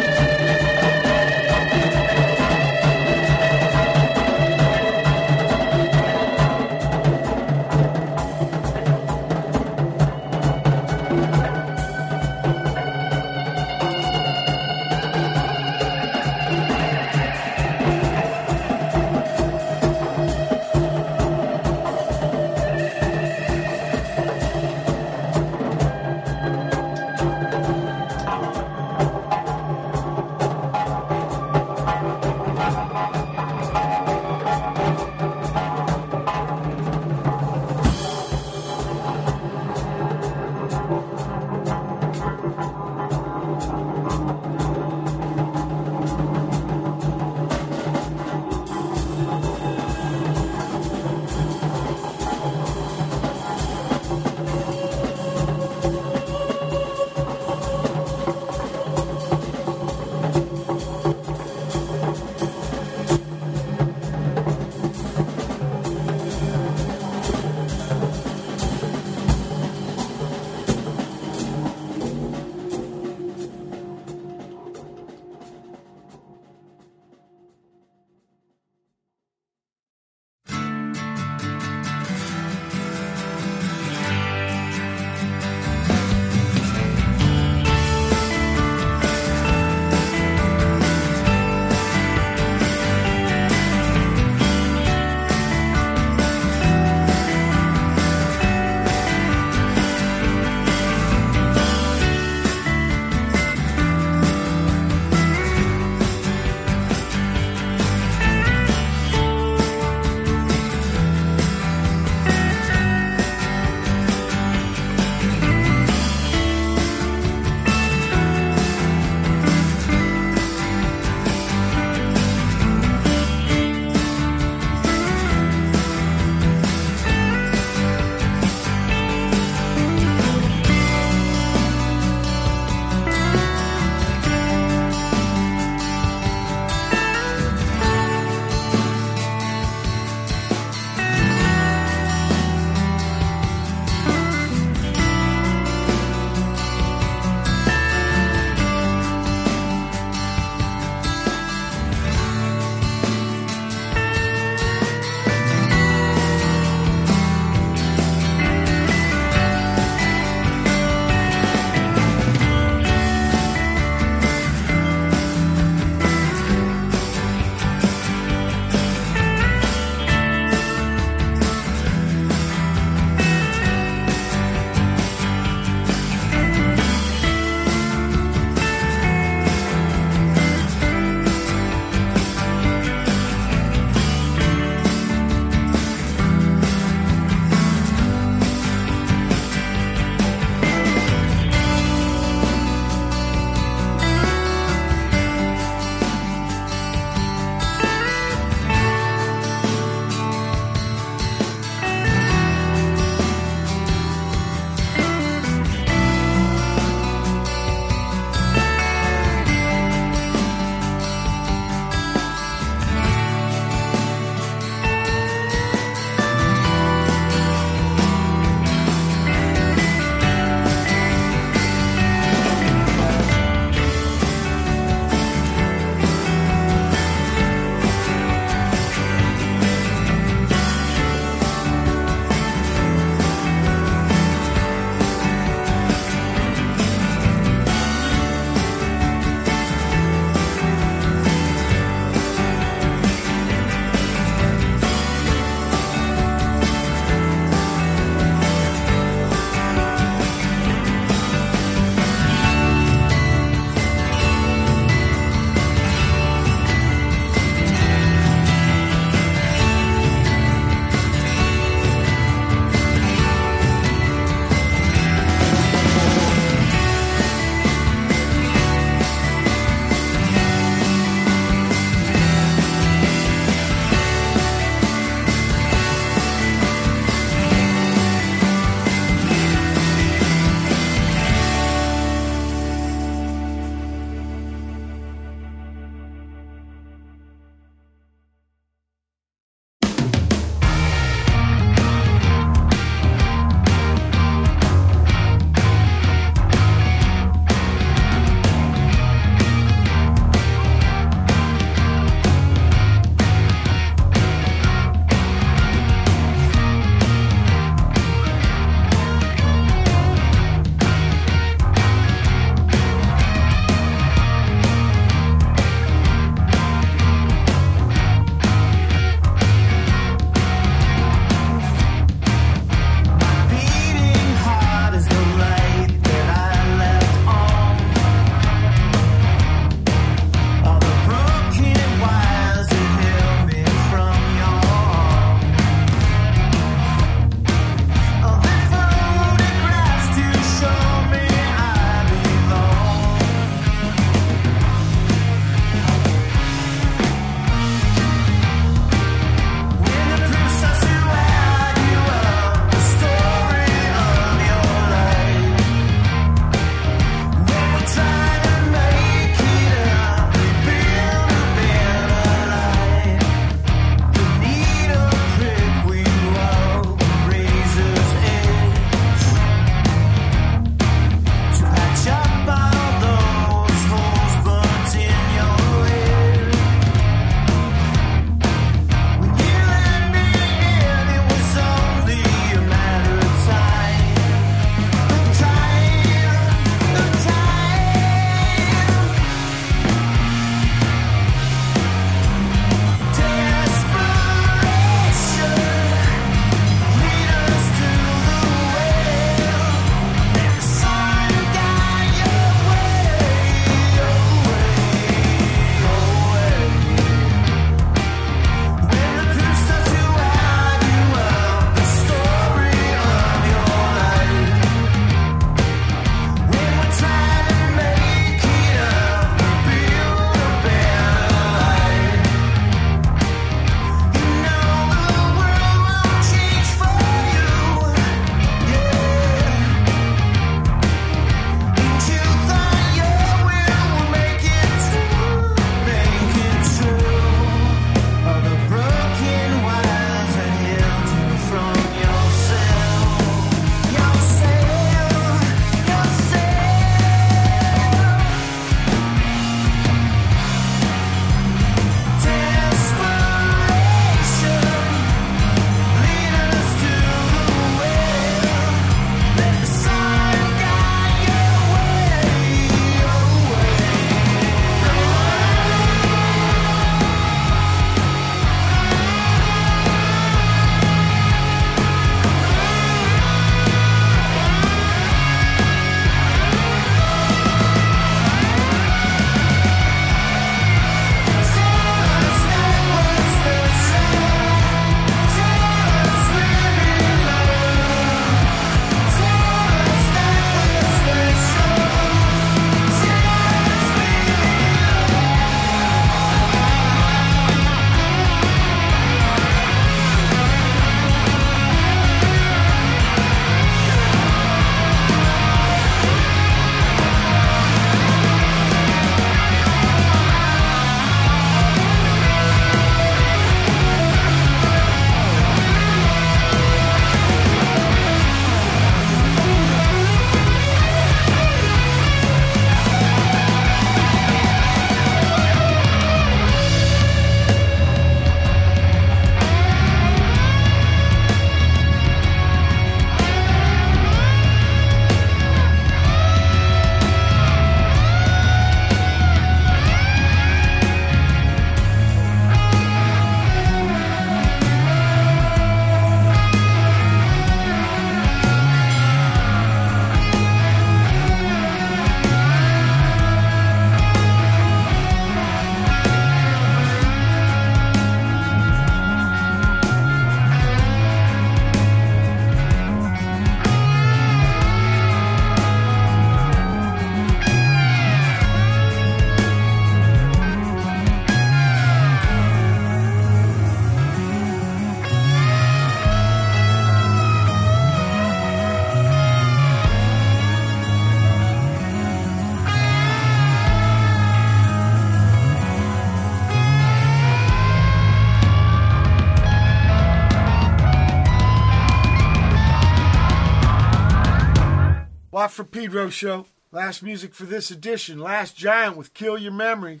From Pedro show. Last music for this edition. Last Giant with Kill Your Memory.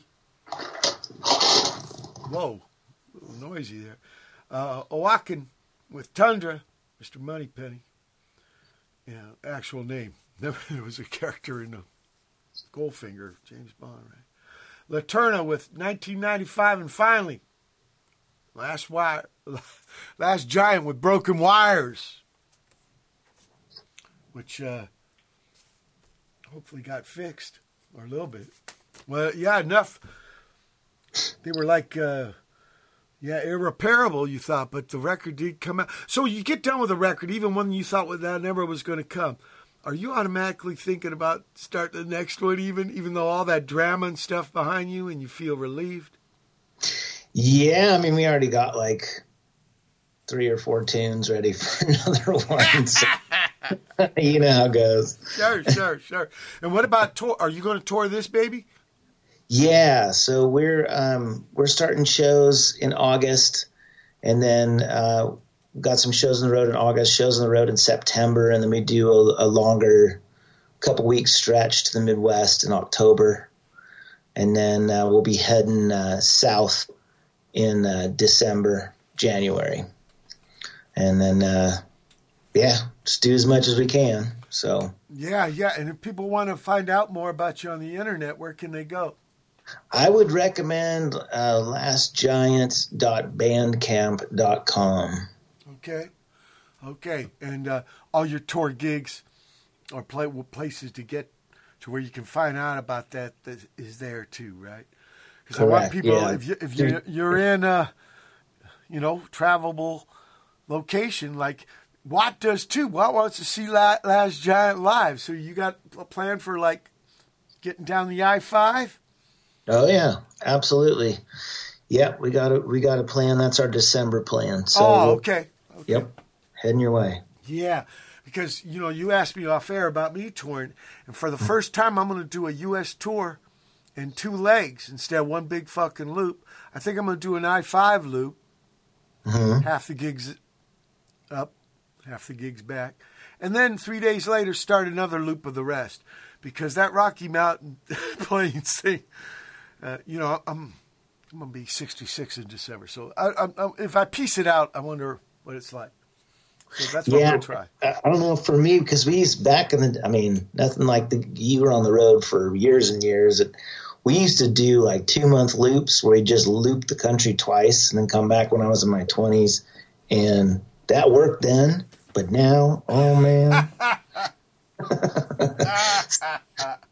Whoa, noisy there. Uh, Oaxacan with Tundra, Mr. Moneypenny. Yeah, actual name. There was a character in the Goldfinger, James Bond, right? Laterna with 1995, and finally, Last Wire, Last Giant with Broken Wires, which uh, hopefully got fixed, or a little bit. Well, yeah, enough. They were like, uh, yeah, irreparable, you thought, but the record did come out. So you get done with a record, even when you thought that never was going to come. Are you automatically thinking about starting the next one, even even though all that drama and stuff behind you, and you feel relieved? Yeah, I mean, we already got like three or four tunes ready for another one. So, you know how it goes. Sure, sure, sure. And what about tour? Are you going to tour this baby? Yeah, so we're um, we're starting shows in August, and then uh, got some shows on the road in August, shows on the road in September, and then we do a, a longer couple weeks stretch to the Midwest in October, and then uh, we'll be heading uh, south in uh, December, January, and then uh, yeah, just do as much as we can. So Yeah, yeah. And if people want to find out more about you on the internet, where can they go? I would recommend uh, lastgiant.bandcamp.com. Okay, okay. And uh, all your tour gigs or play, places to get to where you can find out about that, that is there too, right? Because I want people yeah. if you if you you're in a you know travelable location like Watt does too. Watt wants to see La- Last Giant live, so you got a plan for like getting down the I five. Oh yeah, absolutely. Yep, we got a we got a plan. That's our December plan. So oh, okay. okay. Yep, heading your way. Yeah, because you know you asked me off air about me touring, and for the hmm. first time I'm going to do a U.S. tour in two legs instead of one big fucking loop. I think I'm going to do an I five loop, mm-hmm. half the gigs up, half the gigs back, and then three days later start another loop of the rest, because that Rocky Mountain Plains thing, uh, you know, I'm I'm going to be 66 in December, so I, I, I, if I piece it out, I wonder what it's like. So that's what Yeah, we'll try. I don't know for me because we used back in the. I mean, nothing like the you were on the road for years and years. It, we used to do like two month loops where we just loop the country twice and then come back when I was in my twenties, and that worked then. But now, oh man.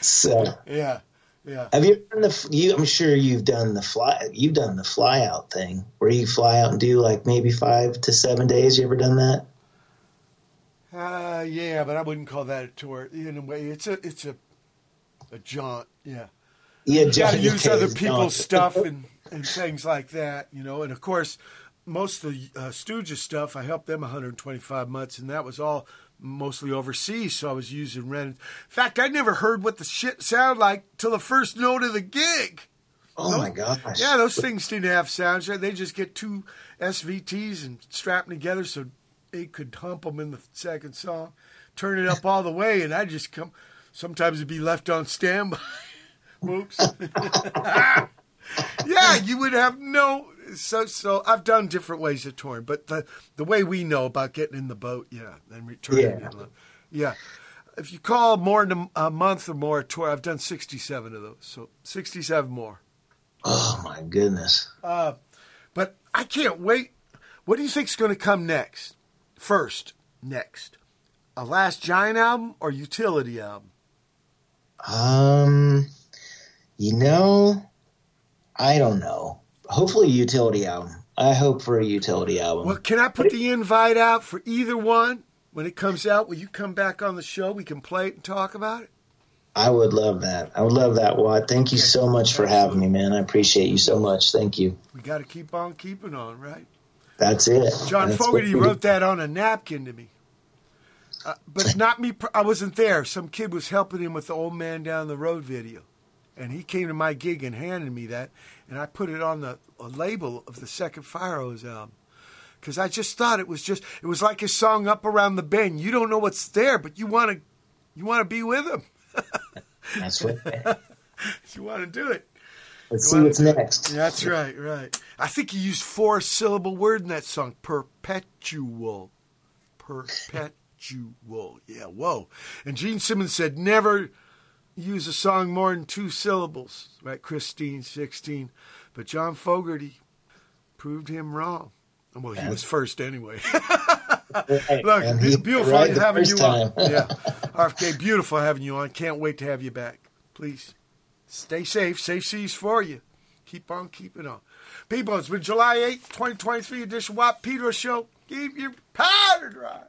so Yeah, yeah. Have you done the? You, I'm sure you've done the fly. You've done the fly out thing where you fly out and do like maybe five to seven days. You ever done that? Uh, yeah, but I wouldn't call that a tour. In a way, it's a it's a a jaunt. Yeah, Yeah, you got to use other people's stuff and and things like that. You know, and of course, most of the uh, Stooges stuff, I helped them 125 months, and that was all mostly overseas. So I was using rent. In fact, I never heard what the shit sound like till the first note of the gig. Oh my gosh! Yeah, those things didn't have sounds. They just get two SVTs and strap them together so they could hump them in the second song, turn it up all the way, and I just come. Sometimes it'd be left on standby. Whoops. yeah, you would have no. So, so I've done different ways of touring, but the the way we know about getting in the boat, yeah, and returning, Yeah. yeah. If you call more than a, month or more a tour, I've done sixty-seven of those, so sixty-seven more. Oh my goodness! But I can't wait. What do you think's going to come next? First, next, a Last Giant album or Utility album? Um, you know, I don't know. Hopefully, a utility album. I hope for a utility album. Well, can I put the invite out for either one when it comes out? Will you come back on the show? We can play it and talk about it. I would love that. I would love that, Watt. Thank you so much for having me, man. I appreciate you so much. Thank you. We got to keep on keeping on, right? That's it. John That's Fogerty wrote that on a napkin to me. Uh, but not me. I wasn't there. Some kid was helping him with the old man down the road video, and he came to my gig and handed me that, and I put it on the a label of the second fIREHOSE album. Because I just thought it was just it was like his song "Up Around the Bend." You don't know what's there, but you want to You want to be with him. That's right. You want to do it. Let's see what's next. That's right, right. I think he used four syllable word in that song. Perpetual. Perpetual. Yeah, whoa. And Gene Simmons said never use a song more than two syllables. Right, Christine 16. But John Fogerty proved him wrong. Well, he was first anyway. Right. Look, he beautiful right having you on. time. yeah. RFK, beautiful having you on. Can't wait to have you back. Please stay safe. Safe seas for you. Keep on keeping on. People, it's been July 8th, 2023 edition Watt Pedro Show. Keep your powder dry.